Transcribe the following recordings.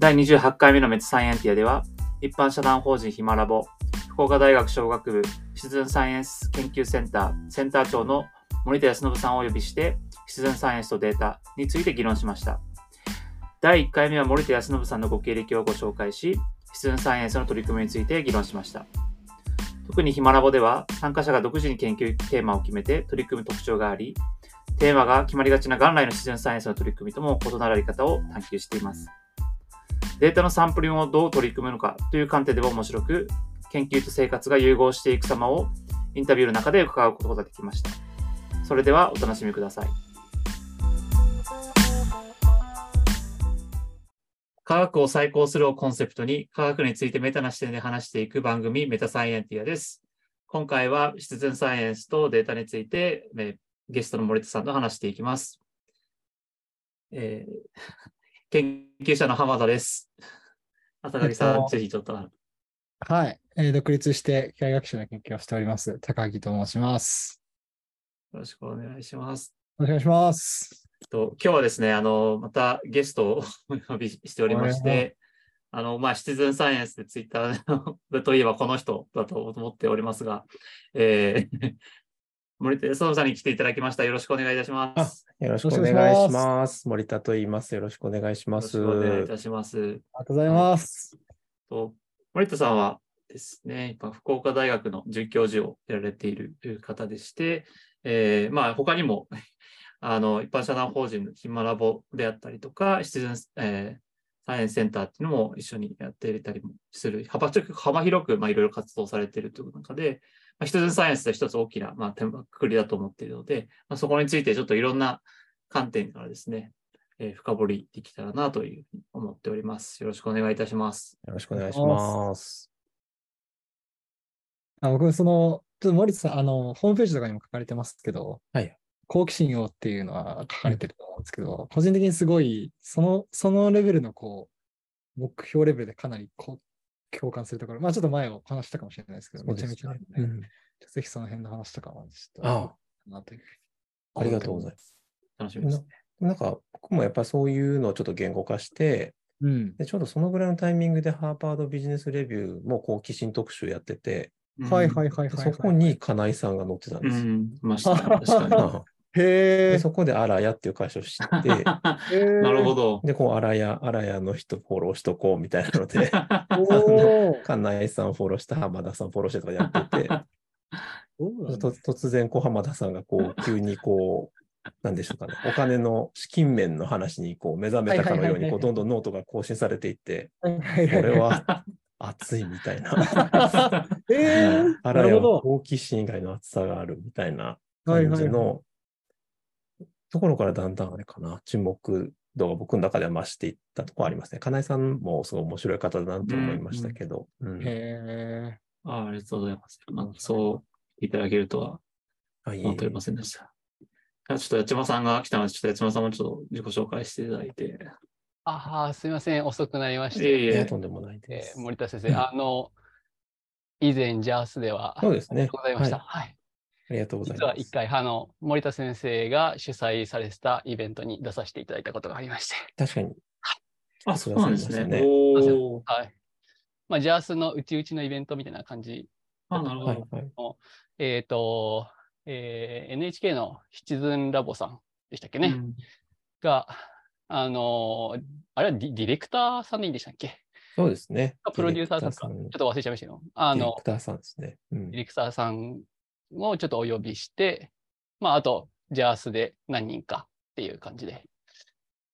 第28回目のメツサイエンティアでは、一般社団法人ヒマラボ、福岡大学小学部シチズンサイエンス研究センターセンター長の森田康信さんをお呼びして、シチズンサイエンスとデータについて議論しました。第1回目は森田康信さんのご経歴をご紹介し、シチズンサイエンスの取り組みについて議論しました。特にヒマラボでは参加者が独自に研究テーマを決めて取り組む特徴があり、テーマが決まりがちな元来のシチズンサイエンスの取り組みとも異なるやり方を探求しています。データのサンプリングをどう取り組むのかという観点でも面白く、研究と生活が融合していく様をインタビューの中で伺うことができました。それではお楽しみください。科学を再考するをコンセプトに科学についてメタな視点で話していく番組メタサイエンティアです。今回はシティズンサイエンスとデータについてゲストの森田さんと話していきます。えー研究者の浜田です。朝垣さん、ぜひちょっと。はい、えー、独立して機械学習の研究をしております、高木と申します。よろしくお願いします。お願いします。と今日はですね、あの、またゲストをお呼びしておりまして、あの、まあ、シティズンサイエンスでツイッターといえばこの人だと思っておりますが、えー、森田総さんに来ていただきました。よろしくお願いいたします。よろしくお願いします。森田と言います。よろしくお願いします。よろしくお願いいたします。ありがとうございます。と森田さんはですね、福岡大学の准教授をやられている方でして、えー、まあ他にも あの一般社団法人のヒマラボであったりとか、シティズン、えー、サイエンスセンターっていうのも一緒にやっていたりもする、幅幅広くまあいろいろ活動されているという中で、まあ、ヒトズサイエンスと一つ大きな、まあ、くくりだと思っているので、まあ、そこについてちょっといろんな観点からですね、えー、深掘りできたらなというふうに思っております。よろしくお願いいたします。よろしくお願いします。あ僕、その、ちょっと森田さん、あの、ホームページとかにも書かれてますけど、はい。好奇心をっていうのは書かれてると思うんですけど、個人的にすごい、その、そのレベルのこう、目標レベルでかなりこう共感するところ、まあちょっと前を話したかもしれないですけど、めちゃめちゃ、ね。うん、ぜひその辺の話とかはちょっと、ああというありがとうございます。楽しみです、ね、なんか僕もやっぱそういうのをちょっと言語化して、うん、でちょうどそのぐらいのタイミングでハーバードビジネスレビューも好奇心特集やってて、はいはいはいはい、そこに金井さんが載ってたんですよ。うん、ました、ね、確か に。へそこであらやっていう会社を知って、なるほど。で、こう、あらや、あらやの人フォローしとこうみたいなので、金井さんフォローした浜田さんフォローしてとかやってて、突然、こう、浜田さんがこう、急にこう、なんでしょうかね、お金の資金面の話にこう目覚めたかのように、どんどんノートが更新されていって、これは熱いみたいな。えー、あらや好奇心以外の熱さがあるみたいな感じのところからだんだんあれかな、注目度が僕の中では増していったところありますね。金井さんもすごい面白い方だなと思いましたけど。うんうん、へえ。あありがとうございます。まあ、そういただけるとは思っておりませんでした。ちょっと八幡さんが来たので、ちょっと八幡さんもちょっと自己紹介していただいて。ああ、すみません。遅くなりまして。いえいえ、とんでもないです。えー、森田先生、あの、以前、ジャースでは、そうですね。ありがとうございました。はい、はいありがとうございます。実は一回、あの、森田先生が主催されてたイベントに出させていただいたことがありまして。確かに。あ、そうなんですね。はい。まあ、ジャースのうちうちのイベントみたいな感じ。あ、なるほど。えっ、ー、と、えー、NHK のシチズンラボさんでしたっけね。うん、が、あのあれはディレクターさんでいいんでしたっけ？そうですね。プロデューサーさんか。ちょっと忘れちゃいましたよ。あの、ディレクターさんですね。うん、ディレクターさんをちょっとお呼びして、まあ、あと、ジャースで何人かっていう感じで、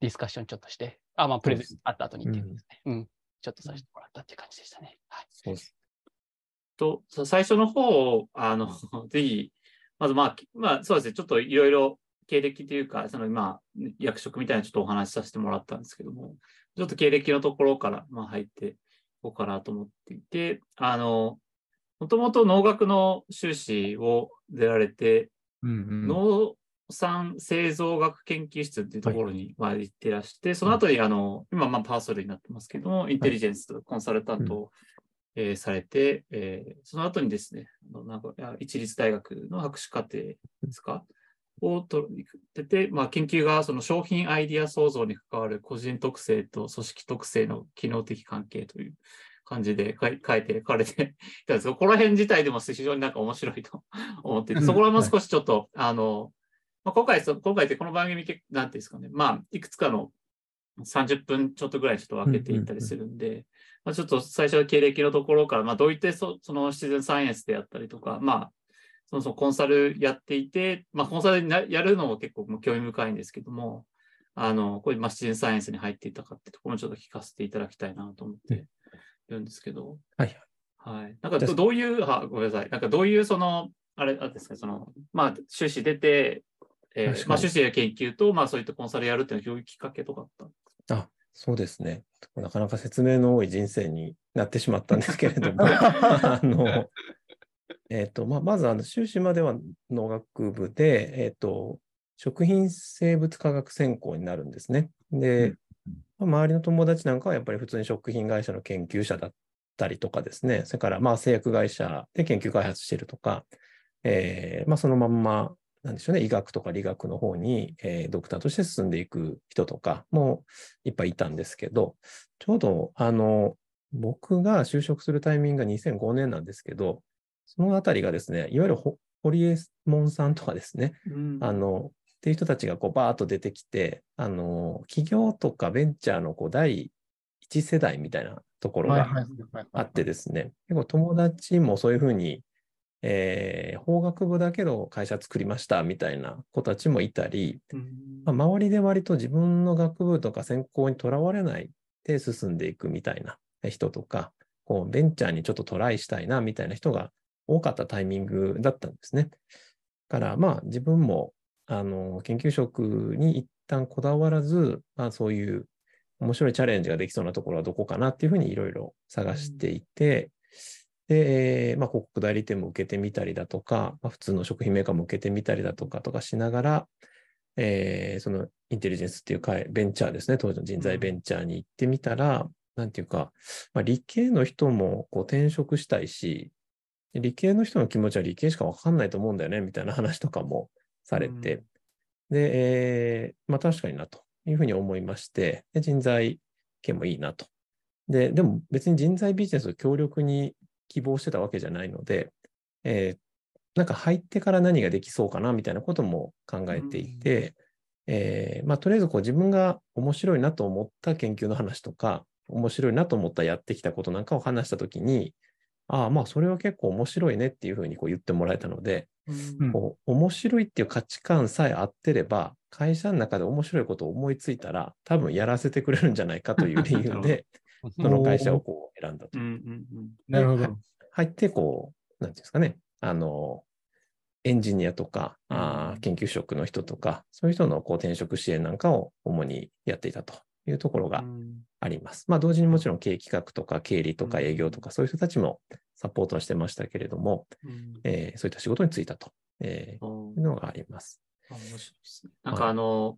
ディスカッションちょっとして、あ、まあ、プレゼンあった後にっていうですね、うん、うん、ちょっとさせてもらったっていう感じでしたね。はい。そうです。と、最初の方、あの、ぜひ、まずまあ、まあ、そうですね、ちょっといろいろ経歴というか、そのまあ、役職みたいなちょっとお話しさせてもらったんですけども、ちょっと経歴のところから、まあ、入っていこうかなと思っていて、あの、もともと農学の修士を出られて、うんうん、農産製造学研究室っていうところにま行ってらして、はい、その後にあの、今まあパーソルになってますけども、インテリジェンスコンサルタントを、はい、えー、されて、えー、その後にですね、あのなんか一律大学の博士課程ですか、を取ってて、まあ、研究がその商品アイディア創造に関わる個人特性と組織特性の機能的関係という感じで書い 書いて、書かれて。いたんですが、この辺自体でも非常になんか面白いと 思っていて、そこらも少しちょっと、あの、まあ、今回、今回ってこの番組、なんていうんですかね、まあ、いくつかの30分ちょっとぐらいちょっと分けていったりするんで、まあ、ちょっと最初は経歴のところから、まあ、どういってそそのシティズンサイエンスであったりとか、まあ、そもそもコンサルやっていて、まあ、コンサルやるのも結構興味深いんですけども、あの、こういうマシティズンサイエンスに入っていたかってところもちょっと聞かせていただきたいなと思ってるんですけど。はい。はい。なんかどういう、はごめんなさい。なんかどういうその、あれ、あですか、その、まあ、修士出て、えー、まあ、修士や研究と、まあ、そういったコンサルやるっていうのはどういうきっかけとかあったんですかあ、そうですね。なかなか説明の多い人生になってしまったんですけれども、あの、えっ、ー、と、まあ、まず、あの、修士までは農学部で、えっ、ー、と、食品生物科学専攻になるんですね。で、うん、周りの友達なんかはやっぱり普通に食品会社の研究者だったりとかですね、それからまあ製薬会社で研究開発しているとか、えー、まあそのまんま、なんでしょうね、医学とか理学の方に、えー、ドクターとして進んでいく人とかもいっぱいいたんですけど、ちょうどあの、僕が就職するタイミングが2005年なんですけど、そのあたりがですね、いわゆるホリエモンさんとかですね、うん、あの、っていう人たちがこうバーッと出てきて、あの、企業とかベンチャーのこう第一世代みたいなところがあってですね、結構友達もそういうふうに、えー、法学部だけど会社作りましたみたいな子たちもいたり、まあ、周りで割と自分の学部とか専攻にとらわれないで進んでいくみたいな人とか、こうベンチャーにちょっとトライしたいなみたいな人が多かったタイミングだったんですね。から、まあ自分もあの研究職に一旦こだわらず、まあそういう面白いチャレンジができそうなところはどこかなっていうふうにいろいろ探していて、うん、で、まあ、広告代理店も受けてみたりだとか、まあ、普通の食品メーカーも受けてみたりだとかとかしながら、えー、そのインテリジェンスっていう会ベンチャーですね、当時の人材ベンチャーに行ってみたら、なんていうか、まあ、理系の人もこう転職したいし、理系の人の気持ちは理系しかわかんないと思うんだよね、みたいな話とかもされて、うん、で、えー、まあ確かになというふうに思いまして、で人材系もいいなと。で、でも別に人材ビジネスを強力に希望してたわけじゃないので、えー、なんか入ってから何ができそうかなみたいなことも考えていて、うん、えー、まあ、とりあえずこう自分が面白いなと思った研究の話とか、面白いなと思ったやってきたことなんかを話したときに、ああ、まあ、それは結構面白いねっていうふうにこう言ってもらえたので、うん、こう面白いっていう価値観さえ合ってれば、会社の中で面白いことを思いついたら、多分やらせてくれるんじゃないかという理由で、その会社をこう選んだと。なるほど。入って、こう、なんていうんですかね、あの、エンジニアとか、あ研究職の人とか、そういう人のこう転職支援なんかを主にやっていたというところがあります。まあ、同時にもちろん経営企画とか経理とか営業とか、そういう人たちもサポートはしてましたけれども、えー、そういった仕事に就いたと、えー、いうのがあります。面白いですね。なんかあの、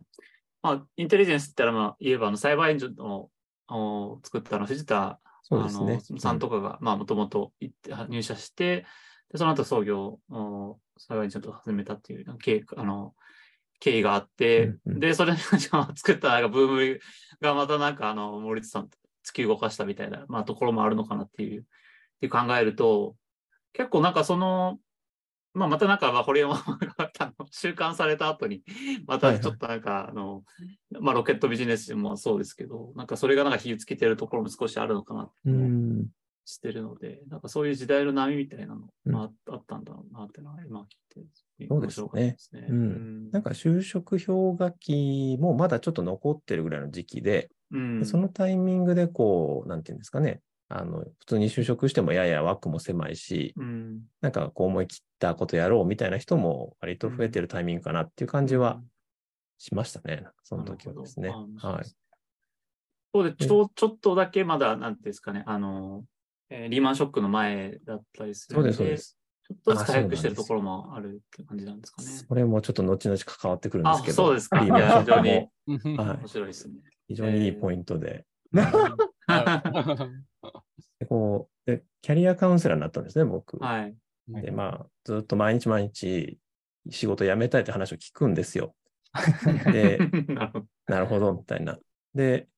はい、まあ、インテリジェンスって言ったら、まあ、言えば、あの、サイバーエンジンを作ったの、藤田そうですね、あのさんとかが、まあ、もともと入社して、でその後創業、サイバーエンジンと始めたっていう、経あの、経緯があって、うんうん、で、それ作ったなんかブームがまたなんかあの森津さん突き動かしたみたいな、まあ、ところもあるのかなっていう、って考えると、結構なんかその、まあ、またなんか、まあ、堀山が収監された後に、またちょっとなんか、あの、まあ、ロケットビジネスもそうですけど、なんかそれがなんか火つけてるところも少しあるのかなってしてるので、なんかそういう時代の波みたいなのがあったんだろうなってのは今聞いて、そうですね。すね。うん、なんか就職氷河期もまだちょっと残ってるぐらいの時期で、うん、そのタイミングでこう、なんていうんですかね、あの、普通に就職してもやや枠も狭いし、うん、なんかこう思い切ったことやろうみたいな人も割と増えてるタイミングかなっていう感じはしましたね、その時はですね。はい。そうで、ちょちょっとだけまだ、なんていうんですかね、あの、えー、リーマンショックの前だったりするので、そうです、ちょっとずつ回復してるところもあるって感じなんですかね。それもちょっと後々関わってくるんですけど、そうですか。リーマンショックも、はい、面白いですね。非常にいいポイントで。でこうでキャリアカウンセラーになったんですね、僕。はい。で、まあ、ずっと毎日毎日、仕事辞めたいって話を聞くんですよ。で、なるほど。なるほど、みたいな。で、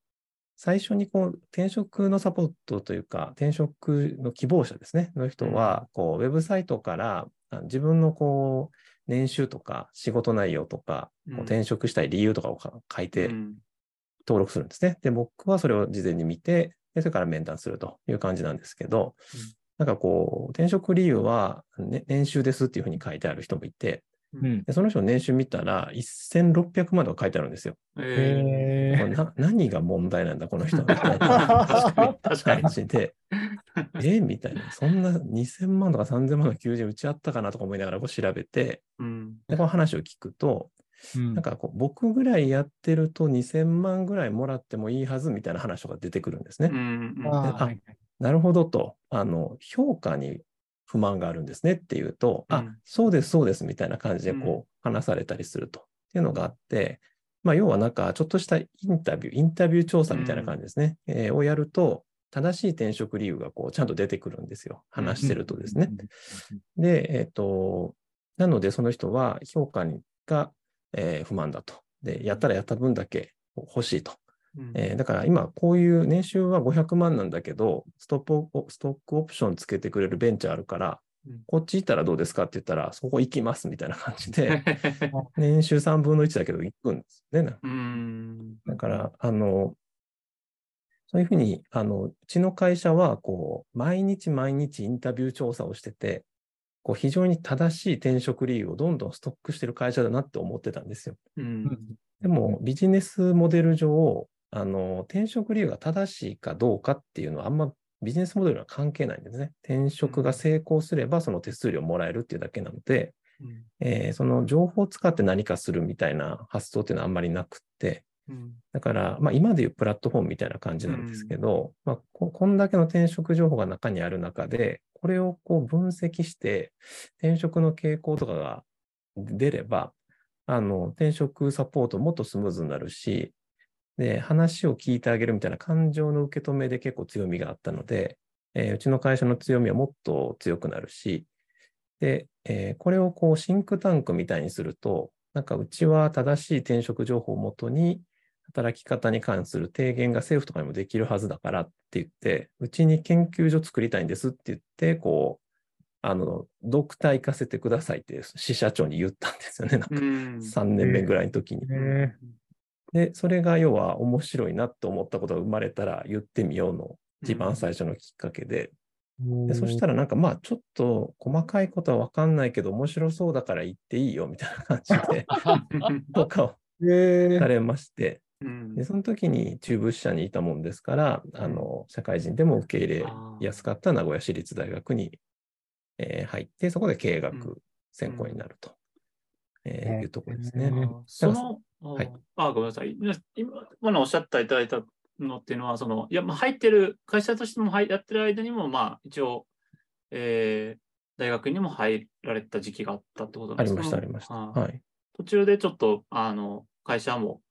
最初にこう転職のサポートというか、転職の希望者ですね、の人は、こうウェブサイトからあ自分のこう年収とか仕事内容とか、転職したい理由とかをか書いてうん。登録するんですね。で、僕はそれを事前に見て、でそれから面談するという感じなんですけど、うん。なんかこう、転職理由は、ね、年収ですっていうふうに書いてある人もいて、うん。でその人の年収見たら1600万とか書いてあるんですよ。ええこれな何が問題なんだ、この人。みたいー、な。感じで、えみたいな、そんな2000万とか3000万の求人うちあったかなとか思いながらこう調べて、うん。でこの話を聞くと、うん。なんかこう僕ぐらいやってると2000万ぐらいもらってもいいはずみたいな話とか出てくるんですね。うんうん。あなるほどと、あの、評価に不満があるんですねっていうと、あうん、そうです、そうですみたいな感じでうんこう話されたりすると、っていうのがあって、まあ、要はなんかちょっとしたインタビュー、インタビュー調査みたいな感じですね、えーをやると、正しい転職理由がこうちゃんと出てくるんですよ。話してるとですね。で、えっ、と、なのでその人は評価にが、えー不満だと。で、やったらやった分だけ欲しいと。うんえーだから今、こういう年収は500万なんだけど、ストップオストックオプションつけてくれるベンチャーあるから、うんこっち行ったらどうですかって言ったら、そこ行きますみたいな感じで、年収3分の1だけど行くんですね。なんかうんだから、あの、そういうふうに、あの、うちの会社は、こう、毎日毎日インタビュー調査をしてて、こう、非常に正しい転職理由をどんどんストックしてる会社だなって思ってたんですよ。うんでも、ビジネスモデル上、あの、転職理由が正しいかどうかっていうのは、あんまビジネスモデルは関係ないんですね。転職が成功すれば、その手数料をもらえるっていうだけなので、うん。えーその情報を使って何かするみたいな発想っていうのはあんまりなくって、うん。だから、まあ、今でいうプラットフォームみたいな感じなんですけど、まあ、ここんだけの転職情報が中にある中で、これをこう分析して、転職の傾向とかが出れば、あの、転職サポートもっとスムーズになるし、で、話を聞いてあげるみたいな感情の受け止めで結構強みがあったので、えーうちの会社の強みはもっと強くなるし、で、えーこれをこうシンクタンクみたいにすると、なんかうちは正しい転職情報をもとに、働き方に関する提言が政府とかにもできるはずだからって言って、うちに研究所作りたいんですって言って、こう、あの、ドクター行かせてくださいって支社長に言ったんですよね。なんかうん3年目ぐらいの時に。えで、それが要は面白いなと思ったことが生まれたら言ってみようの一番最初のきっかけで、でそしたらなんかまあちょっと細かいことはわかんないけど面白そうだから言っていいよみたいな感じで とかをえされまして、うん。でその時に中部支社にいたもんですから、あの社会人でも受け入れやすかった名古屋市立大学に、えー入って、そこで経営うん。学専攻になると、えいうところですね。その、あはいあ、ごめんなさい。今、今のおっしゃっていただいたのっていうのは、その、いや、まあ、入ってる、会社としても入やってる間にも、まあ、一応、えー大学にも入られた時期があったってことなんですかありました、ありました。ははい。途中でちょっと、あの、会社も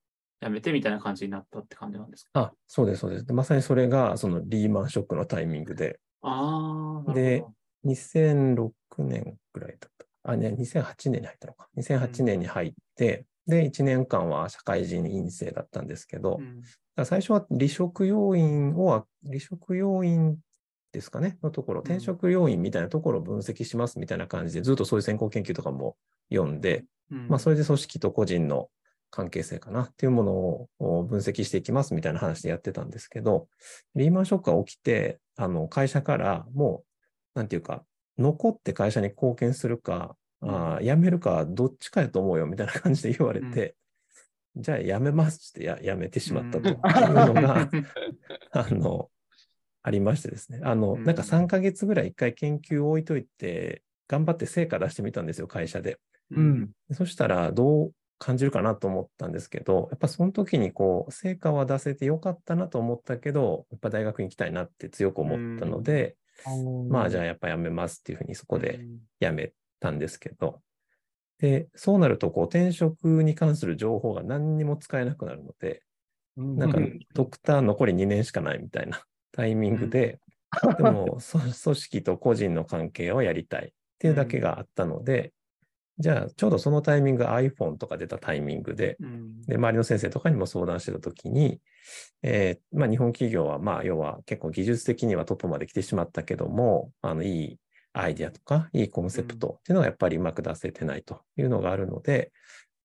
辞めてみたいな感じになったって感じなんですか？あ、そうです、そうです。でまさにそれが、そのリーマンショックのタイミングで、あでほ2006年ぐらいだった。あ、ね、2008年に入ったのか。2008年に入って、で、1年間は社会人院生だったんですけど、ど。うん最初は離職要因を、離職要因ですかね、のところ、うん転職要因みたいなところを分析しますみたいな感じで、ずっとそういう先行研究とかも読んで、うんまあ、それで組織と個人の関係性かなっていうものを分析していきますみたいな話でやってたんですけど、リーマンショックが起きて、あの、会社からもう、なんていうか、残って会社に貢献するか、あー辞めるか、どっちかやと思うよみたいな感じで言われて、じゃあ辞めますってや辞めてしまったというのが、あの、ありましてですね。あの、うんなんか3ヶ月ぐらい一回研究を置いといて、頑張って成果出してみたんですよ、会社で。うん。でそしたら、どう感じるかなと思ったんですけど、やっぱその時にこう、成果は出せてよかったなと思ったけど、やっぱ大学に行きたいなって強く思ったので、まあじゃあやっぱやめますっていうふうにそこでやめたんですけど、で、そうなるとこう、転職に関する情報が何にも使えなくなるので、なんかうん。ドクター残り2年しかないみたいな タイミングで、でもそ組織と個人の関係をやりたいっていうだけがあったので、じゃあ、ちょうどそのタイミング、iPhone とか出たタイミングで、うん。で、周りの先生とかにも相談してたときに、えーまあ、日本企業は、まあ、要は結構技術的にはトップまで来てしまったけども、あの、いいアイデアとか、いいコンセプトっていうのがやっぱりうまく出せてないというのがあるので、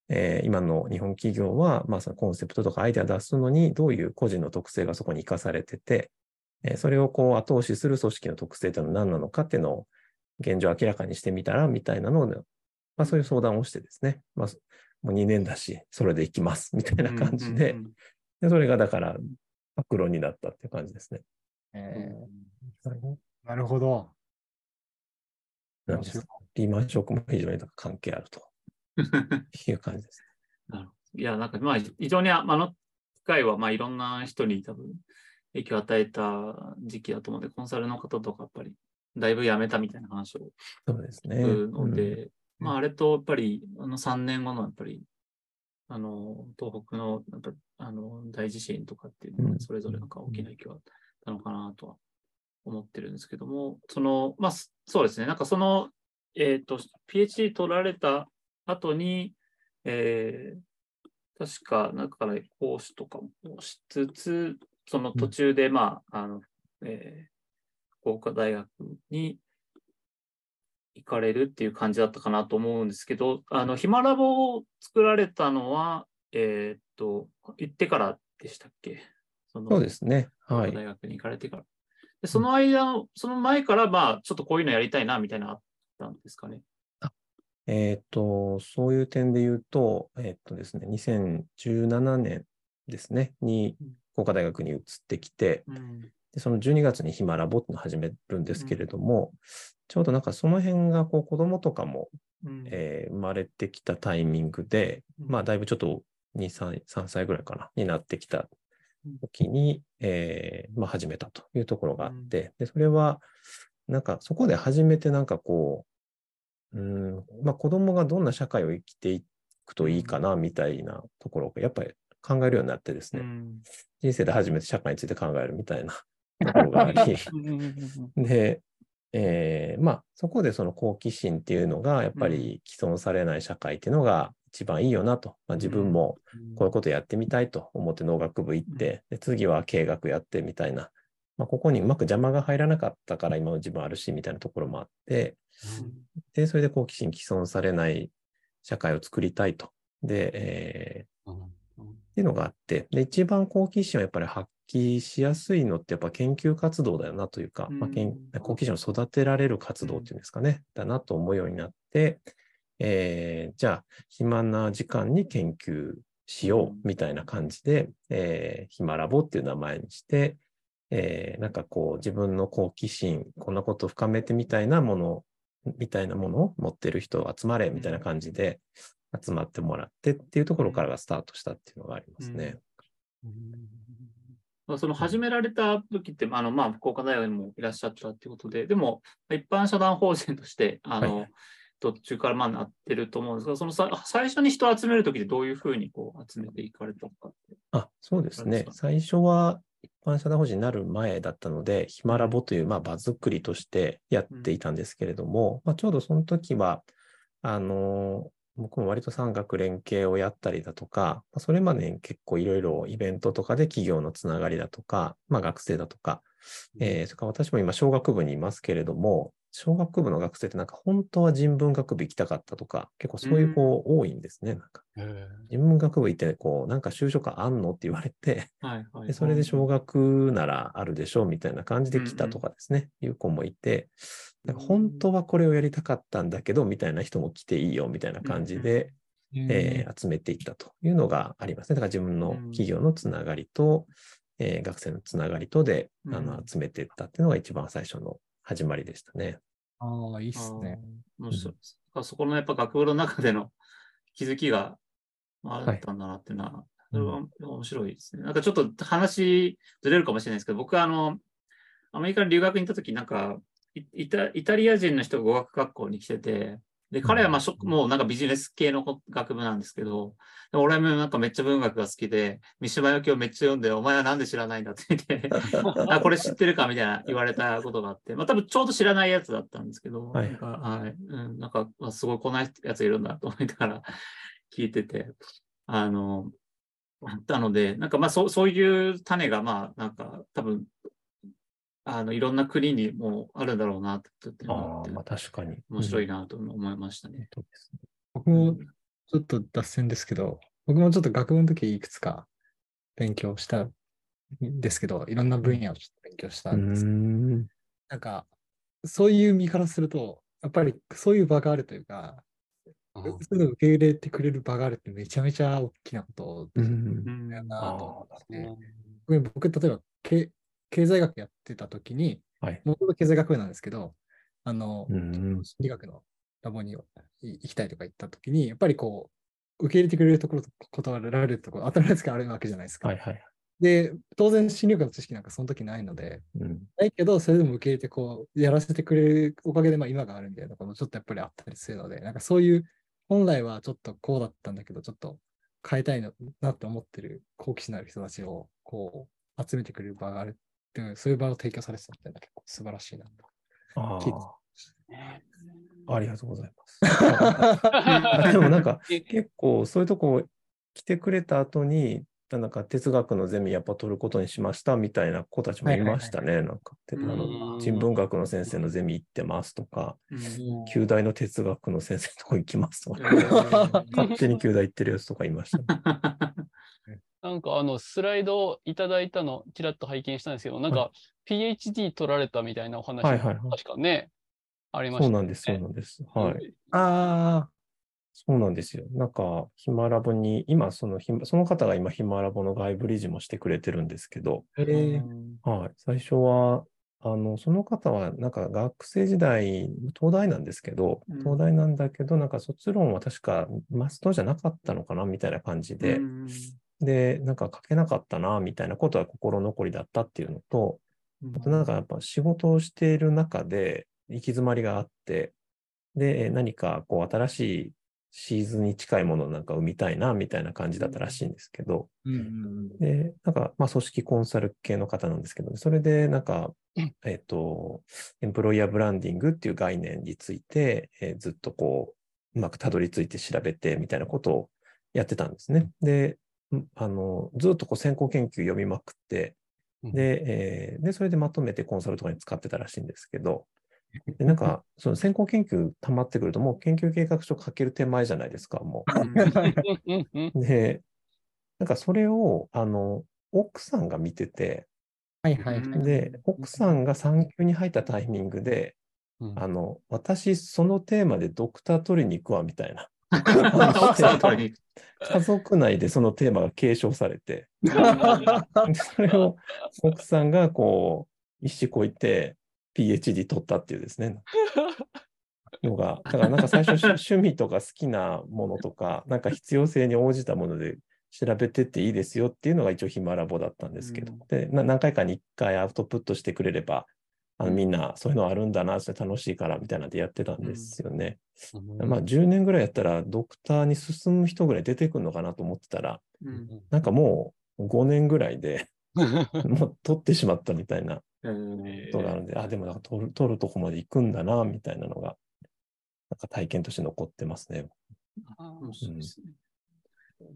えー今の日本企業は、まあ、そのコンセプトとかアイデア出すのに、どういう個人の特性がそこに生かされてて、えーそれをこう後押しする組織の特性というのは何なのかっていうのを現状明らかにしてみたらみたいなのを、まあ、そういう相談をしてですね、まあ、もう2年だし、それでいきますみたいな感じで、うんうんでそれがだから、暴露になったっていう感じですね。えはい。ーなるほど。なんですリーマンショックも非常に関係あると。いう感じです。なるほど。いや、なんかまあ、非常にああの機会は、まあ、いろんな人に多分影響を与えた時期だと思うので、コンサルの方とかやっぱり、だいぶやめたみたいな話をそうですね。聞くのうんで、まあ、あれとやっぱり、あの3年後のやっぱり、あの、東北のやっぱあの大地震とかっていうのが、うん。それぞれなんか大きな影響があったのかなとは思ってるんですけども、その、まあ、すそうですね、なんかその、えっ、と、PhD 取られた後に、えー確か、なんかから講師とかもしつつ、その途中で、まあ、あの、えー、福岡大学に行かれるっていう感じだったかなと思うんですけど、あの、ヒマラボを作られたのは、えーっと、行ってからでしたっけ？そうですね。はい。大学に行かれてから。でその間、その前から、まあ、ちょっとこういうのやりたいな、みたいなのあったんですかね？えっ、と、そういう点で言うと、えっ、とですね、2017年ですね、にうん福岡大学に移ってきて、うん。でその12月にヒマラボっていうのを始めるんですけれども、ちょうどなんかその辺がこう子供とかも、うんえー生まれてきたタイミングで、うんまあだいぶちょっと2歳、3歳ぐらいかな、になってきた時に、えーまあ始めたというところがあって、で、それは、なんかそこで初めてなんかこう、うん、まあ子供がどんな社会を生きていくといいかな、みたいなところをやっぱり考えるようになってですね、うん。人生で初めて社会について考えるみたいな ところがあり、で、えーまあ、そこでその好奇心っていうのが、やっぱり既存されない社会っていうのが一番いいよなと。まあ、自分もこういうことやってみたいと。思って農学部行って、で次は経営学やってみたいな。まあ、ここにうまく邪魔が入らなかったから今の自分あるし、みたいなところもあって、で、それで好奇心既存されない社会を作りたいと。で、えーっていうのがあって、で、一番好奇心をやっぱり発揮しやすいのってやっぱ研究活動だよなというか、まあ、好奇心を育てられる活動っていうんですかね、だなと思うようになって、えーじゃあ、暇な時間に研究しようみたいな感じで、えー、暇ラボっていう名前にして、えーなんかこう自分の好奇心、こんなことを深めてみたいなもの、みたいなものを持ってる人集まれみたいな感じで集まってもらってっていうところからがスタートしたっていうのがありますね。まあその始められた時って、あの、まあ、福岡大学にもいらっしゃったっていうことで、でも、一般社団法人として、あの、はい途中からまあなってると思うんですが、そのさ最初に人を集めるときでどういうふうにこう集めていかれたのかって。あ、そうですね。最初は一般社団法人になる前だったので、ヒマラボという、まあ、場作りとしてやっていたんですけれども、まあ、ちょうどその時は、あの、僕も割と産学連携をやったりだとか、まあそれまでに結構いろいろイベントとかで企業のつながりだとか、まあ、学生だとか、えーそれから私も今、小学部にいますけれども、小学部の学生ってなんか本当は人文学部行きたかったとか、結構そういう子多いんですね。なんか。人文学部行って、こう、なんか就職あんのって言われて、はいはい。でそれで小学ならあるでしょうみたいな感じで来たとかですね、いう子もいて、なんか本当はこれをやりたかったんだけど、みたいな人も来ていいよみたいな感じで、えー集めていったというのがありますね。だから自分の企業のつながりと、えー学生のつながりとであのうん。集めていったっていうのが一番最初の始まりでしたね。ああ、いいっすね。あー。面白いです。あそこのやっぱ学部の中での 気づきがあったんだなっていうのは、それは面白いですね。なんかちょっと話ずれるかもしれないですけど、僕はあの、アメリカに留学に行った時なんか、イイタイタリア人の人が語学学校に来てて、で、彼はまあ、もうなんかビジネス系の学部なんですけど、俺もなんかめっちゃ文学が好きで、三島由紀夫めっちゃ読んで、お前はなんで知らないんだって言って あ、これ知ってるかみたいな言われたことがあって、まあ多分ちょうど知らないやつだったんですけど、はい、なんか、はい、うん、なんか、すごいこんなやついるんだと思いながら 聞いてて、あの、あったので、なんかまあそうそういう種がまあなんか多分あのいろんな国にもあるんだろうなってあまあ確かに。面白いなと思いましたね。うん、僕もちょっと脱線ですけど、僕もちょっと学部の時いくつか勉強したんですけど、いろんな分野をちょっと勉強したんですけど、んなんかそういう身からすると、やっぱりそういう場があるというか、そういうの受け入れてくれる場があるってめちゃめちゃ大きなことだなと思ってね。僕、例えば経経済学やってた時に、もともと経済学部なんですけど、あの、心理学のラボに行きたいとか言った時に、やっぱりこう、受け入れてくれるところと断られるところ、当たり前ですけどあるわけじゃないですか。はいはい、で、当然心理学の知識なんかその時ないので、うん、ないけど、それでも受け入れてこう、やらせてくれるおかげで、まあ今があるみたいなこともちょっとやっぱりあったりするので、なんかそういう本来はちょっとこうだったんだけど、ちょっと変えたいなって思ってる好奇心のある人たちをこう集めてくれる場があるっていう、そういう場を提供されてたっていうのは結構素晴らしいなと。あありがとうございます。でもなんか 結構そういうとこ来てくれた後に、なんか哲学のゼミやっぱ取ることにしましたみたいな子たちもいましたね。なんか、あの人文学の先生のゼミ行ってますとか、旧大の哲学の先生のとこ行きますとか、勝手に旧大行ってるやつとかいました、なんかあのスライドいただいたのちらっと拝見したんですけど、なんか PhD 取られたみたいなお話が確かね、ありました、ね、そうなんです、そうなんです。はい。ああ、そうなんですよ。なんか、ヒマラボに、今その、その方が今、ヒマラボの外部理事もしてくれてるんですけど、はい、最初は、あの、その方は、なんか学生時代、東大なんですけど、東大なんだけど、なんか卒論は確かマストじゃなかったのかな、みたいな感じで、で、なんか書けなかったな、みたいなことは心残りだったっていうのと、あとなんかやっぱ仕事をしている中で行き詰まりがあって、で、何かこう新しいシーズンに近いものなんか生みたいな、みたいな感じだったらしいんですけど、で、なんか、まあ、組織コンサル系の方なんですけど、それで、なんか、えっ、ー、と、エンプロイヤーブランディングっていう概念について、えー、ずっとこう、うまくたどり着いて調べて、みたいなことをやってたんですね。で、あの、ずっとこう先行研究読みまくって、で、えー、で、それでまとめてコンサルとかに使ってたらしいんですけど、でなんか、その先行研究溜まってくると、もう研究計画書書ける手前じゃないですか、もう。で、なんかそれを、あの、奥さんが見てて、はいはい、で、奥さんが産休に入ったタイミングで、うん、あの、私、そのテーマでドクター取りに行くわ、みたいな。家族内でそのテーマが継承されて、それを奥さんがこう、一子こいて、PhD 取ったっていうですね。のが、だからなんか最初 趣味とか好きなものとか、なんか必要性に応じたもので調べてっていいですよっていうのが一応ヒマラボだったんですけど、うん、で何回かに1回アウトプットしてくれれば、あのみんなそういうのあるんだな、それ楽しいからみたいなんでやってたんですよね。うん、まあ10年ぐらいやったらドクターに進む人ぐらい出てくるのかなと思ってたら、うん、なんかもう5年ぐらいで もう取ってしまったみたいなことがあるんで、あ、でもなんか取る取るとこまで行くんだな、みたいなのが、なんか体験として残ってますね。そうですね。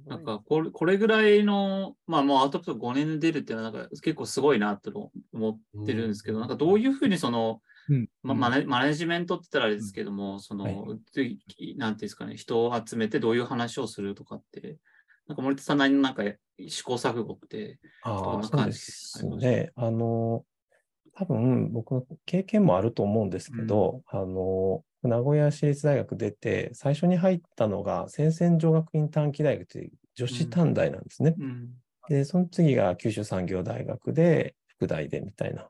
なんかこれこれぐらいの、まあもうアウトプット5年で出るっていうのはなんか結構すごいなと思ってるんですけど、なんかどういうふうにその、うん。まマネ、マネジメントって言ったらあれですけども、うん、その、はい、なんていうんですかね、人を集めてどういう話をするとかって、なんか森田さんなりのなんか試行錯誤ってどんな感じですね。あの、多分僕の経験もあると思うんですけど、うん、あの、名古屋市立大学出て、最初に入ったのが、先々女学院短期大学という女子短大なんですね。うん、で、その次が九州産業大学で、副大でみたいな。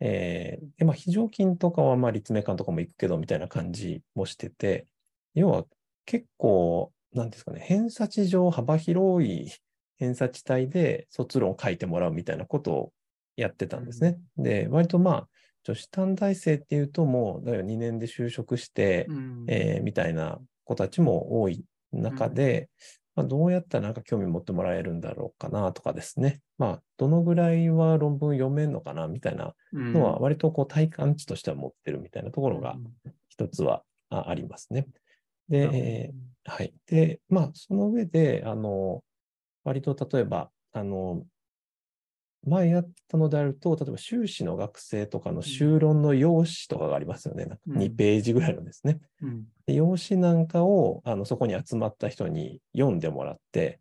えー、で、まあ、非常勤とかは、まあ、立命館とかも行くけど、みたいな感じもしてて、要は結構、なんですかね、偏差値上幅広い偏差値帯で卒論を書いてもらうみたいなことをやってたんですね。で、割とまあ、女子短大生っていうと、もう、だから2年で就職して、うんえーみたいな子たちも多い中で、まあ、どうやったらなんか興味持ってもらえるんだろうかなとかですね。まあ、どのぐらいは論文読めんのかなみたいなのは、割とこう体感値としては持ってるみたいなところが一つはあありますね。で、えーはい。で、まあ、その上で、あの、割と例えば、あの、前やったのであると、例えば修士の学生とかの修論の用紙とかがありますよね。なんかうん2ページぐらいのですね。うんで用紙なんかをあのそこに集まった人に読んでもらって、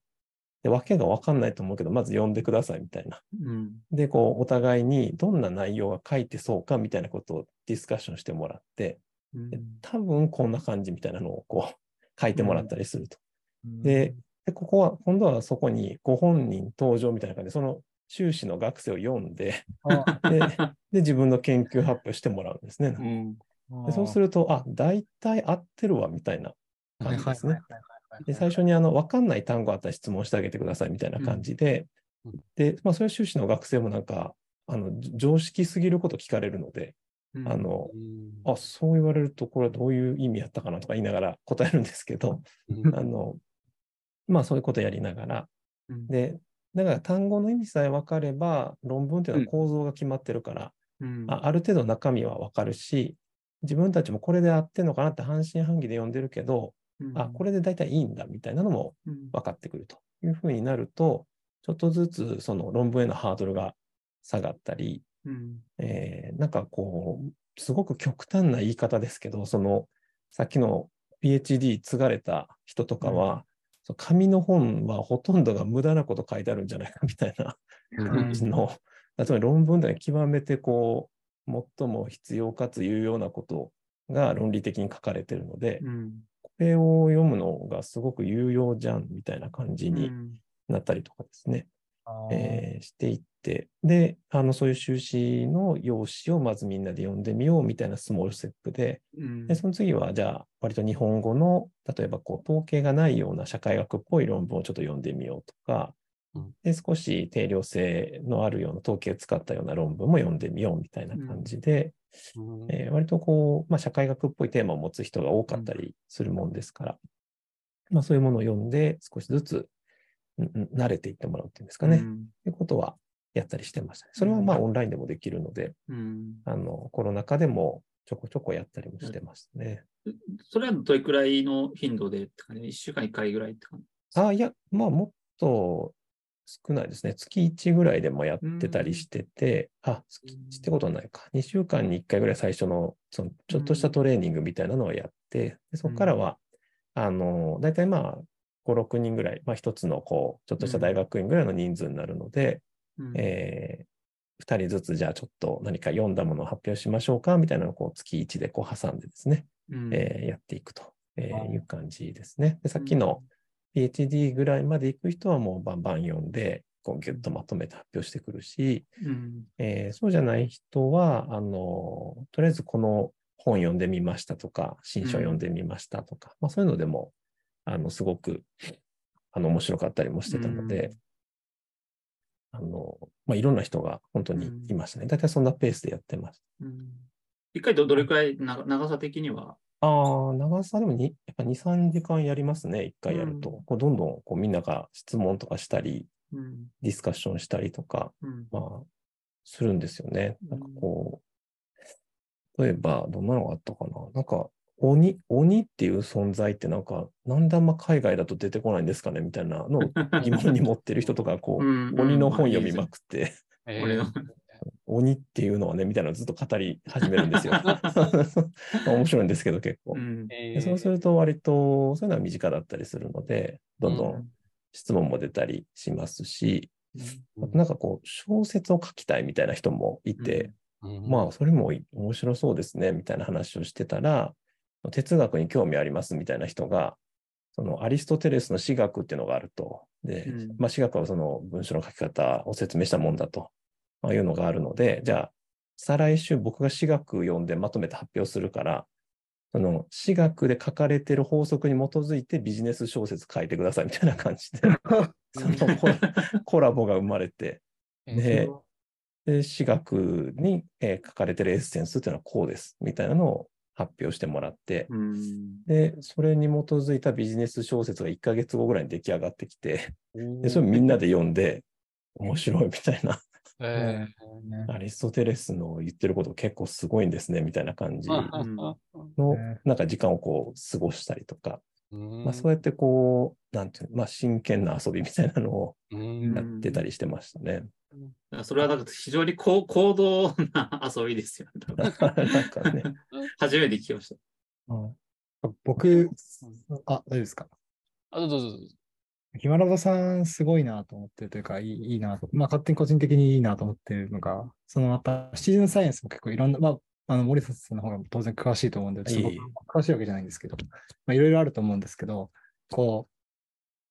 で、わけがわかんないと思うけど、まず読んでくださいみたいな。うんで、こう、お互いにどんな内容が書いてそうかみたいなことをディスカッションしてもらって、うんで多分こんな感じみたいなのをこう書いてもらったりすると。で、でここは、今度はそこにご本人登場みたいな感じで、その修士の学生を読んで、あ。で、で自分の研究発表してもらうんですね。うん。でそうすると、あ、大体合ってるわみたいなはい感じですね。で、最初にあの、わかんない単語あったら質問してあげてくださいみたいな感じで、うん。で、まあ、それは修士の学生もなんか、あの、じ常識すぎること聞かれるので、うん。あの、うん。あ、そう言われると、これはどういう意味やったかなとか言いながら答えるんですけど、うん。あの、まあ、そういうことやりながら、うん。で、だから単語の意味さえ分かれば、論文っていうのは構造が決まってるから、うん。あある程度中身は分かるし、自分たちもこれで合ってんのかなって半信半疑で読んでるけど、あ、これで大体いいんだみたいなのもうん。分かってくるというふうになると、ちょっとずつその論文へのハードルが下がったり、うん。えーなんかこう、すごく極端な言い方ですけど、その、さっきの PhD 継がれた人とかは、その紙の本はほとんどが無駄なこと書いてあるんじゃないかみたいな感じの、例えば論文では極めてこう、最も必要かつ有用なことが論理的に書かれてるので、うん。これを読むのがすごく有用じゃんみたいな感じになったりとかですね。あー。えーしていで、あの、そういう修士の用紙をまずみんなで読んでみようみたいなスモールステップで、うん。で、その次は、じゃあ、割と日本語の、例えば、こう、統計がないような社会学っぽい論文をちょっと読んでみようとかうん、で、少し定量性のあるような統計を使ったような論文も読んでみようみたいな感じで、うん。えー割とこう、まあ、社会学っぽいテーマを持つ人が多かったりするもんですから、まあ、そういうものを読んで、少しずつ、慣れていってもらうっていうんですかね。うん。ということはやったりしてましたね。それはまあオンラインでもできるので、うんあの、コロナ禍でもちょこちょこやったりもしてましたね。それはどれくらいの頻度でって感じ ?1 週間1回ぐらいって感じ？あ、いや、まあもっと少ないですね。月1ぐらいでもやってたりしてて、あ、月1ってことはないか。2週間に1回ぐらい最初の、そのちょっとしたトレーニングみたいなのをやって、でそこからは、あの、大体まあ、5、6人ぐらい、まあ一つのこう、ちょっとした大学院ぐらいの人数になるので、うん。えー、2人ずつじゃあちょっと何か読んだものを発表しましょうかみたいなのをこう月1でこう挟んでですね、うん。えーやっていくといいう感じですね。でさっきの PhD ぐらいまで行く人はもうバンバン読んで、こうギュッとまとめて発表してくるし、うん。えーそうじゃない人は、あの、とりあえずこの本読んでみましたとか、新書読んでみましたとか、まあそういうのでも、あの、すごく、あの、面白かったりもしてたので、あの、まあいろんな人が本当にいましたね。だいたいそんなペースでやってました。うん一回どどれくらいな長さ的には？ああ、長さでもにやっぱ2、3時間やりますね、1回やると。うんこうどんどんこうみんなが質問とかしたり、うんディスカッションしたりとか、うんまあ、するんですよね。なんかこう、例えば、どんなのがあったかな。なんか、鬼、鬼っていう存在ってなんか、なんであんま海外だと出てこないんですかねみたいなのを 疑問に持ってる人とか、こう、うん鬼の本読みまくって、えー。鬼っていうのはね、みたいなのをずっと語り始めるんですよ。面白いんですけど、結構。うん。えー。でそうすると割とそういうのは身近だったりするので、どんどうん。ん質問も出たりしますし、うん。なんかこう小説を書きたいみたいな人もいて、うん。まあそれもい面白そうですねみたいな話をしてたら、哲学に興味ありますみたいな人が、そのアリストテレスの私学っていうのがあると。で、うん。まあ私学はその文章の書き方を説明したもんだと、まあ、いうのがあるので、じゃあ再来週僕が私学読んでまとめて発表するから、その私学で書かれてる法則に基づいてビジネス小説書いてくださいみたいな感じで、そのコラボが生まれて、で、私学に、えー書かれてるエッセンスっていうのはこうです、みたいなのを発表してもらって、うん。で、それに基づいたビジネス小説が1ヶ月後ぐらいに出来上がってきて、で、でそれをみんなで読んで、面白いみたいな、えアリストテレスの言ってること結構すごいんですね、みたいな感じのね、なんか時間をこう過ごしたりとか、うんまあそうやってこう、なんていうの、まあ真剣な遊びみたいなのをうん。やってたりしてましたね。それはなんか非常に高高度な遊びですよ なんかね、初めて聞きました。僕、あ、大丈夫ですか？あ、どうぞどうぞ。ヒマラバさんすごいなと思ってるというか、いいいいなと、まあ勝手に個人的にいいなと思ってるのが、そのやっぱシチズンサイエンスも結構いろんな、まあ、あの森里さんの方が当然詳しいと思うんで、ちょっと詳しいわけじゃないんですけど、まあいろいろあると思うんですけど、こう、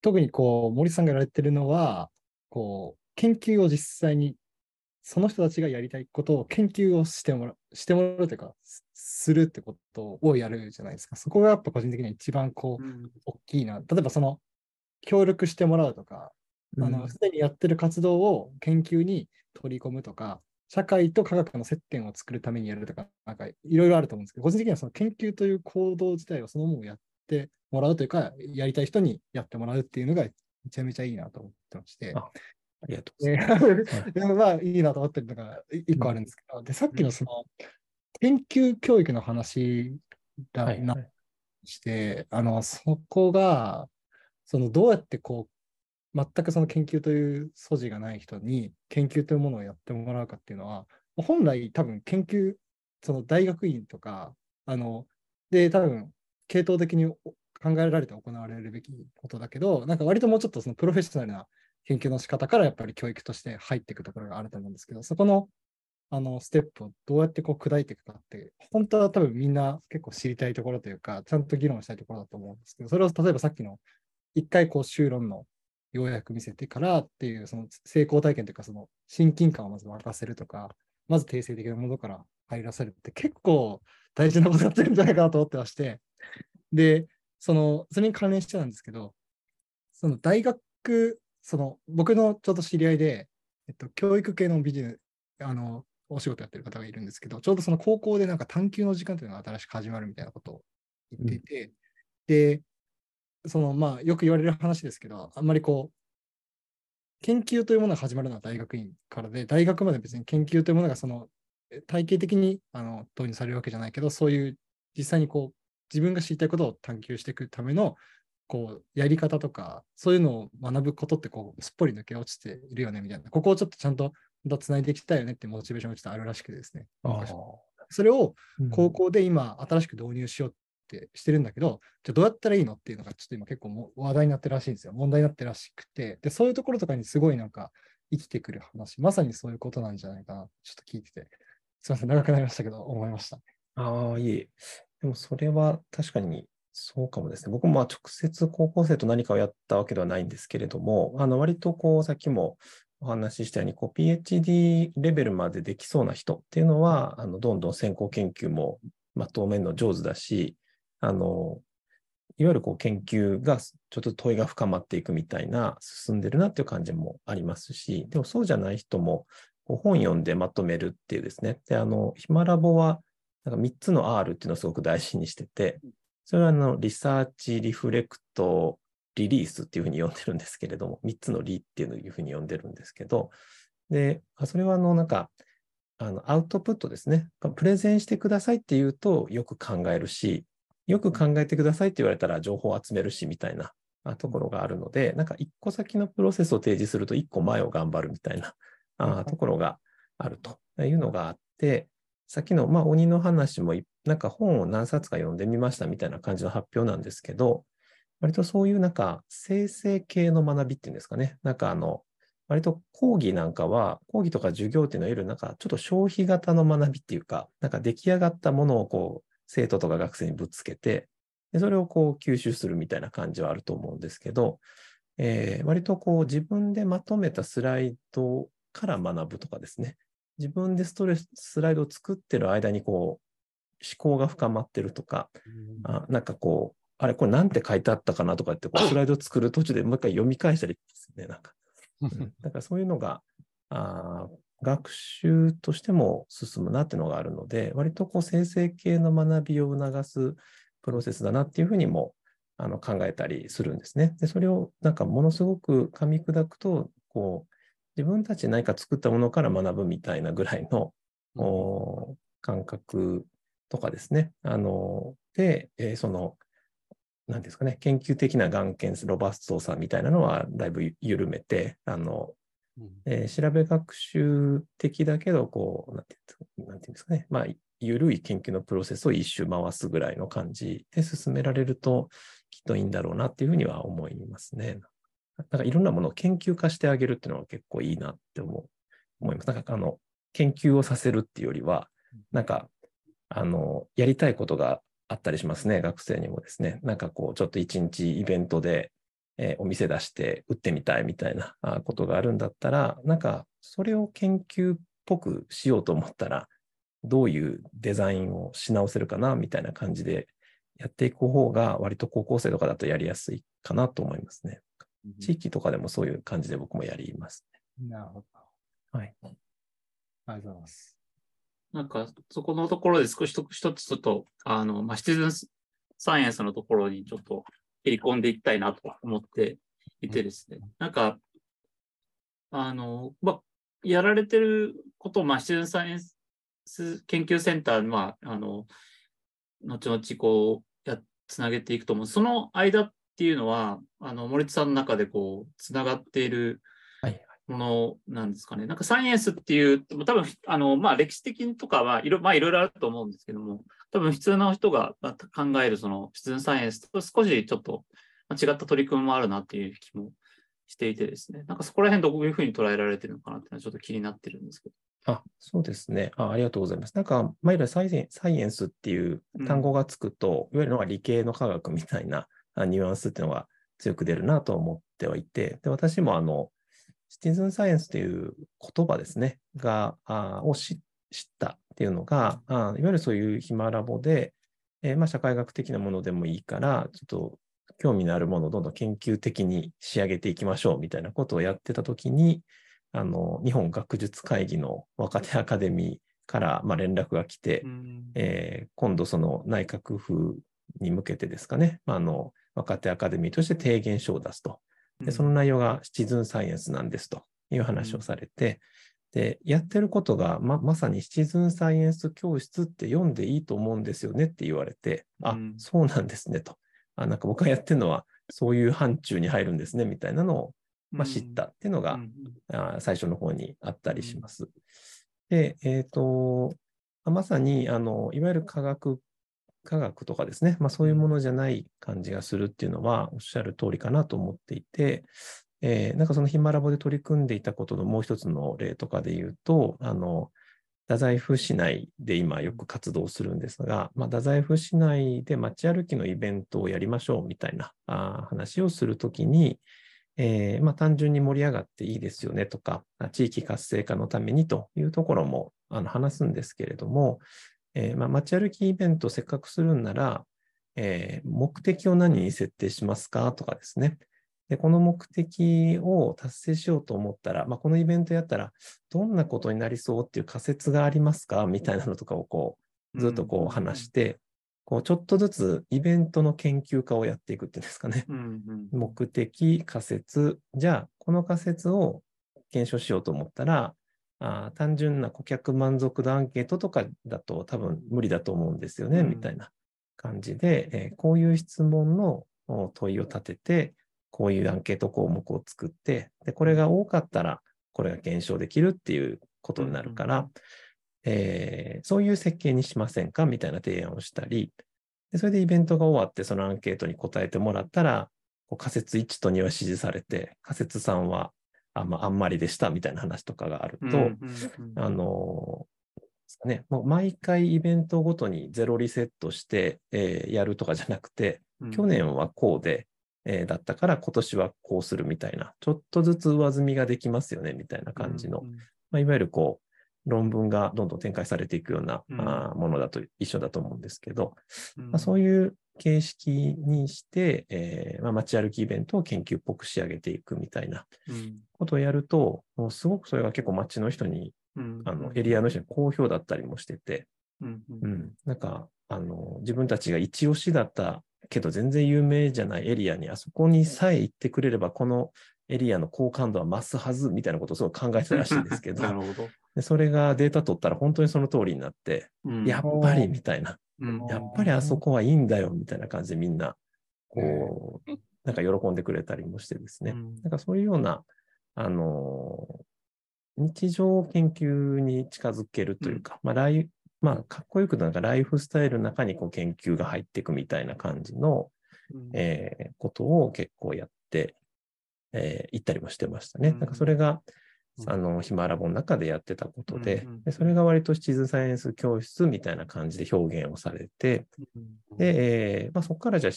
特にこう、森さんがやられてるのは、こう、研究を実際に、その人たちがやりたいことを研究をしてもらう、してもらうというか、すするってことをやるじゃないですか。そこがやっぱ個人的には一番こう、うん大きいな。例えばその、協力してもらうとか、あの、うんすでにやってる活動を研究に取り込むとか、社会と科学の接点を作るためにやるとか、なんかいろいろあると思うんですけど、個人的にはその研究という行動自体をそのものをやってもらうというか、やりたい人にやってもらうっていうのがめちゃめちゃいいなと思ってまして。あありがとうござでいます。で まあ、いいなと思ってるのがい一個あるんですけど、で、さっきのその、研究教育の話だなはいはいして、あの、そこが、その、どうやってこう、全くその研究という素地がない人に研究というものをやってもらうかっていうのは、本来多分研究、その大学院とか、あの、で、多分、系統的に考えられて行われるべきことだけど、なんか割ともうちょっとそのプロフェッショナルな研究の仕方からやっぱり教育として入っていくところがあると思うんですけど、そこのあのステップをどうやってこう砕いていくかって、本当は多分みんな結構知りたいところというか、ちゃんと議論したいところだと思うんですけど、それを例えばさっきの一回こう修論の要約見せてからっていう、その成功体験というか、その親近感をまず沸かせるとか、まず定性的なものから入らせるって結構大事なことやってるんじゃないかなと思ってまして、で、その、それに関連してなんですけど、その大学、その、僕のちょうど知り合いで、えっと、教育系のビジネス、あの、お仕事やってる方がいるんですけど、ちょうどその高校でなんか探究の時間というのが新しく始まるみたいなことを言っていて、で、その、まあ、よく言われる話ですけど、あんまりこう、研究というものが始まるのは大学院からで、大学まで別に研究というものがその、え体系的にあの導入されるわけじゃないけど、そういう実際にこう、自分が知りたいことを探求していくための、こう、やり方とか、そういうのを学ぶことって、こう、すっぽり抜け落ちているよね、みたいな。ここをちょっとちゃんと、つないでいきたいよねってモチベーションがちょっとあるらしくてですね。あそれをー高校で今、新しく導入しようっってしてるんだけど、じゃどうやったらいいのっていうのが、ちょっと今結構も話題になってるらしいんですよ。問題になってるらしくて。で、そういうところとかにすごいなんか生きてくる話、まさにそういうことなんじゃないかな、ちょっと聞いてて。すみません、長くなりましたけど、思いました。ああ、いえ。でもそれは確かにそうかもですね。僕もまあ直接高校生と何かをやったわけではないんですけれども、あの割とこうさっきもお話ししたように、こう PhD レベルまでできそうな人っていうのは、あのどんどん先行研究もまとめるの上手だし、あの、いわゆるこう研究がちょっと問いが深まっていくみたいな進んでるなっていう感じもありますし、でもそうじゃない人も本読んでまとめるっていうですね。で、あの、ヒマラボはなんか3つの R っていうのをすごく大事にしてて、それはあの、リサーチ、リフレクト、リリースっていうふうに呼んでるんですけれども、3つのリっていうふうに呼んでるんですけど、で、それはあの、なんか、あの、アウトプットですね。プレゼンしてくださいって言うとよく考えるし、よく考えてくださいって言われたら情報を集めるしみたいなあところがあるので、なんか一個先のプロセスを提示すると一個前を頑張るみたいなあところがあるというのがあって、さっきの、まあ、鬼の話もい、なんか本を何冊か読んでみましたみたいな感じの発表なんですけど、割とそういうなんか生成系の学びっていうんですかね。なんかあの、割と講義なんかは、講義とか授業っていうのはいわゆるなんかちょっと消費型の学びっていうか、なんか出来上がったものをこう、生徒とか学生にぶつけて、でそれをこう吸収するみたいな感じはあると思うんですけど、えー、割とこう自分でまとめたスライドから学ぶとかですね。自分でストレス、スライドを作ってる間にこう、思考が深まってるとか、あなんかこう、あれ、これなんて書いてあったかなとかって、こう スライドを作る途中でもう一回読み返したりですね、なんか。うん、だからそういうのが、あ学習としても進むなっていうのがあるので、割とこう生成系の学びを促すプロセスだなっていうふうにもあの考えたりするんですね。で、それをなんかものすごく噛み砕くと、こう、自分たち何か作ったものから学ぶみたいなぐらいの、うん、感覚とかですね。あの、で、えー、その、何ですかね、研究的な眼見、ロバストさみたいなのはだいぶ緩めて、あの、えー、調べ学習的だけど、こう、なんていうんですかね、まあ、緩い研究のプロセスを一周回すぐらいの感じで進められると、きっといいんだろうなっていうふうには思いますね。なんかいろんなものを研究化してあげるっていうのは結構いいなって思う思います。なんかあの、研究をさせるっていうよりは、なんか、あの、やりたいことがあったりしますね、学生にもですね。なんかこう、ちょっと一日イベントで、えー、お店出して売ってみたいみたいなことがあるんだったら、なんかそれを研究っぽくしようと思ったら、どういうデザインをし直せるかなみたいな感じでやっていく方が割と高校生とかだとやりやすいかなと思いますね。地域とかでもそういう感じで僕もやりますね。なるほど。はい。ありがとうございます。なんか、そこのところで少し一つちょっと、あの、まあ、シティズンサイエンスのところにちょっと切り込んでいきたいなと思っていてですね、なんか、あの、まあ、やられてることを、まあ、シティズンサイエンス研究センター、まあ、あの、後々こう、や、つなげていくと思う。その間っていうのは、あの、森田さんの中でこう、つながっているものなんですかね。なんかサイエンスっていう、多分、あの、まあ、歴史的とかはいろ、まあ、いろいろあると思うんですけども、多分普通の人が考えるその、シティサイエンスと少しちょっと違った取り組みもあるなっていう気もしていてですね、なんかそこら辺どういうふうに捉えられてるのかなっていうのはちょっと気になってるんですけど。あ、そうですね。あありがとうございます。なんか、まあ、いわゆるサイエンスっていう単語がつくと、うん、いわゆるのが理系の科学みたいなニュアンスっていうのが強く出るなと思ってはいて、で私もあの、シティズンサイエンスという言葉ですね、が、あを知ったっていうのが、あいわゆるそういう暇ラボで、えー、まあ、社会学的なものでもいいから、ちょっと興味のあるものをどんどん研究的に仕上げていきましょうみたいなことをやってたときに、あの、日本学術会議の若手アカデミーから、まあ、連絡が来て、えー、今度その内閣府に向けてですかね、まあ、あの、若手アカデミーとして提言書を出すと。で、その内容がシチズンサイエンスなんですという話をされて、で、やってることがままさにシチズンサイエンス教室って読んでいいと思うんですよねって言われて、あ、そうなんですねと。あ、なんか僕がやってるのはそういう範疇に入るんですねみたいなのを、まあ、知ったっていうのが、あ最初の方にあったりします。で、えっ、ー、と、まさに、あの、いわゆる科学科学とかですね、まあ、そういうものじゃない感じがするっていうのはおっしゃる通りかなと思っていて、えー、なんかそのヒマラボで取り組んでいたことのもう一つの例とかで言うと、あの、太宰府市内で今よく活動するんですが、まあ、太宰府市内で街歩きのイベントをやりましょうみたいな話をするときに、えー、まあ、単純に盛り上がっていいですよねとか、地域活性化のためにというところもあの話すんですけれども、えー、まあ、街歩きイベントをせっかくするんなら、えー、目的を何に設定しますか？とかですね。で、この目的を達成しようと思ったら、まあ、このイベントやったら、どんなことになりそう？っていう仮説がありますか？みたいなのとかをこう、ずっとこう話して、こうちょっとずつイベントの研究家をやっていくっていうんですかね。目的、仮説。じゃあ、この仮説を検証しようと思ったら、あ単純な顧客満足度アンケートとかだと多分無理だと思うんですよね、うん、みたいな感じで、えー、こういう質問の問いを立てて、こういうアンケート項目を作って、で、これが多かったら、これが検証できるっていうことになるから、うん、えー、そういう設計にしませんか？みたいな提案をしたり、でそれでイベントが終わって、そのアンケートに答えてもらったら、こう仮説1と2は指示されて、仮説3はあ,、まあ、あんまりでしたみたいな話とかがあると、あの、ね、もう毎回イベントごとにゼロリセットして、えー、やるとかじゃなくて、去年はこうで、えー、だったから今年はこうするみたいな、ちょっとずつ上積みができますよねみたいな感じの、まあ、いわゆるこう、論文がどんどん展開されていくような、うん、あものだと一緒だと思うんですけど、うん、まあ、そういう形式にして、えーまあ、街歩きイベントを研究っぽく仕上げていくみたいなことをやると、もうすごくそれが結構街の人にあのエリアの人に好評だったりもしてて、うんうん。うん、なんかあの自分たちが一押しだったけど全然有名じゃないエリアにあそこにさえ行ってくれればこのエリアの好感度は増すはずみたいなことをすごい考えてたらしいんですけど。それがデータ取ったら本当にその通りになって、うん。やっぱりみたいな、うんやっぱりあそこはいいんだよみたいな感じでみんな、こう、なんか喜んでくれたりもしてですね。うん。なんかそういうような、あのー日常研究に近づけるというか、まあ、ライまあ、かっこよくなんかライフスタイルの中にこう研究が入っていくみたいな感じの、うん。えーことを結構やって、えー行ったりもしてましたね。うん。なんかそれが、うんあの、ヒマラボの中でやってたことで、でそれが割とシチズンサイエンス教室みたいな感じで表現をされて、うんで、えーまあ、そこからじゃあ、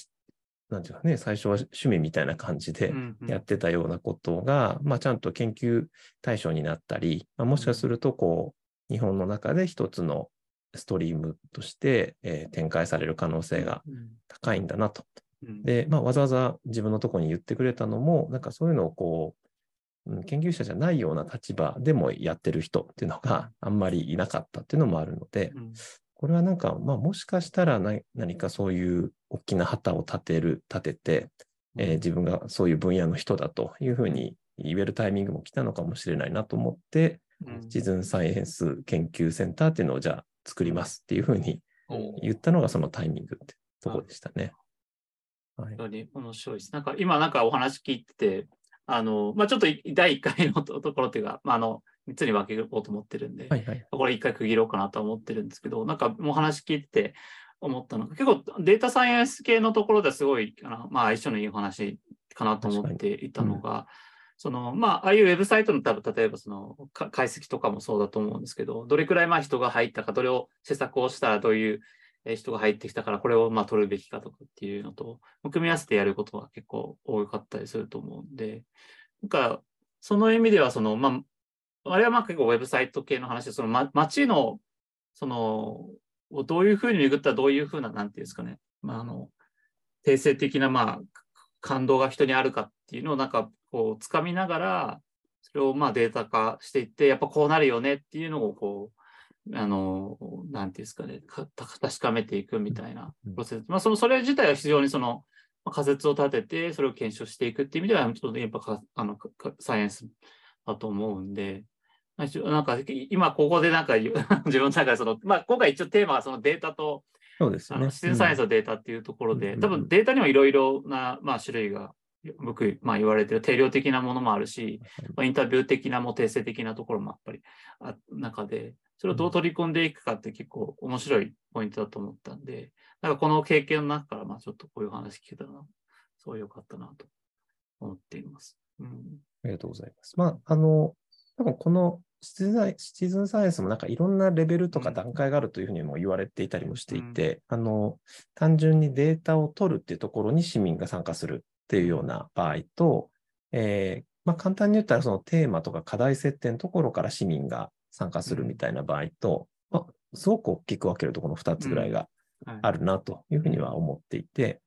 なんていうかね、最初は趣味みたいな感じでやってたようなことが、まあ、ちゃんと研究対象になったり、まあ、もしかすると、こう、日本の中で一つのストリームとして、えー展開される可能性がうん高いんだなと。うん。で、まあ、わざわざ自分のところに言ってくれたのも、なんかそういうのをこ研究者じゃないような立場でもやってる人っていうのがあんまりいなかったっていうのもあるので、うんこれはなんか、まあ、もしかしたら何何かそういう大きな旗を立てる、立てて、えー自分がそういう分野の人だというふうに言えるタイミングも来たのかもしれないなと思って、うんシチズンサイエンス研究センターっていうのをじゃあ作りますっていうふうにお言ったのがそのタイミングってとこでしたね。はい非。常に面白いです。なんか今なんかお話聞いてて、あの、まあちょっとい第1回のとところっていうか、まああの、3つに分けようと思ってるんで、はいはい。これ一回区切ろうかなとは思ってるんですけど、なんかもう話聞いてて思ったのが、結構データサイエンス系のところですごい、あのまあ相性のいいお話かなと思っていたのが、そのまあ、ああいうウェブサイトの多分、例えばそのか解析とかもそうだと思うんですけど、どれくらいまあ人が入ったか、どれを施策をしたらどういうえー人が入ってきたから、これをまあ取るべきかとかっていうのと、組み合わせてやることは結構多かったりすると思うんで、なんか、その意味では、その、まあ、あれはまあ結構ウェブサイト系の話で、その、ま、街の、その、をどういうふうに巡ったらどういうふうな、なんていうんですかね、まあ、あの、定性的な、まあ、感動が人にあるかっていうのをなんか、こう、つかみながら、それをまあデータ化していって、やっぱこうなるよねっていうのを、こう、あの、なんていうんですかね、か確かめていくみたいなプロセス。まあ、その、それ自体は非常にその、まあ仮説を立てて、それを検証していくっていう意味では、ちょっとやっぱかあのサイエンスだと思うんで、なんか今ここでなんか 自分の中でその、まあ今回一応テーマがそのデータと、そうですね。自然サイエンスのデータっていうところで、うん。多分データにもいろいろな、まあ、種類が僕、まあ、言われてる定量的なものもあるし、まあ、インタビュー的なも定性的なところもやっぱりあ中で、それをどう取り込んでいくかって結構面白いポイントだと思ったんで、なんかこの経験の中から、まあちょっとこういう話聞けたら、すごい良かったなと思っています。うん。ありがとうございます。まあ、あの、多分このシチズンサイエンスもなんかいろんなレベルとかうん段階があるというふうにも言われていたりもしていて、あの、単純にデータを取るっていうところに市民が参加するっていうような場合と、えーまあ、簡単に言ったらそのテーマとか課題設定のところから市民が参加するみたいな場合と、まあ、すごく大きく分けるとこの2つぐらいがはい、あるなというふうには思っていて、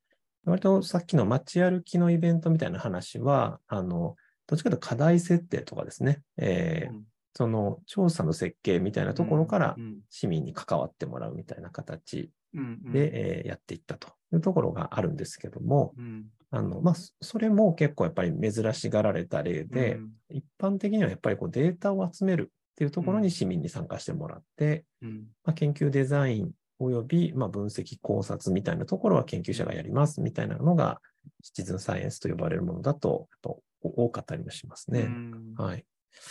割とさっきの街歩きのイベントみたいな話は、あの、どっちかというと課題設定とかですね、えーうん。その調査の設計みたいなところからうん。市民に関わってもらうみたいな形うんうん。で、えーやっていったというところがあるんですけども、うんあの、まあ、そそれも結構やっぱり珍しがられた例で、うん一般的にはやっぱりこうデータを集めるっていうところに市民に参加してもらって、うんまあ、研究デザインおよび、まあ、分析考察みたいなところは研究者がやりますみたいなのが、シチズンサイエンスと呼ばれるものだと、多かったりもしますね。うんはい。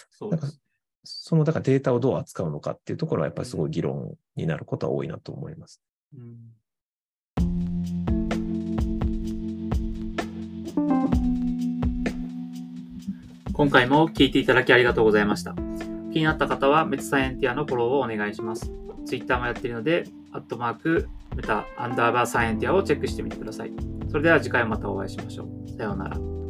そうですだから。その、だからデータをどう扱うのかっていうところは、やっぱりすごい議論になることは多いなと思います。うん今回も聞いていただきありがとうございました。気になった方はメタサイエンティアのフォローをお願いします。Twitter もやっているので、アットマーク、メタアンダーバーサイエンティアをチェックしてみてください。それでは次回またお会いしましょう。さようなら。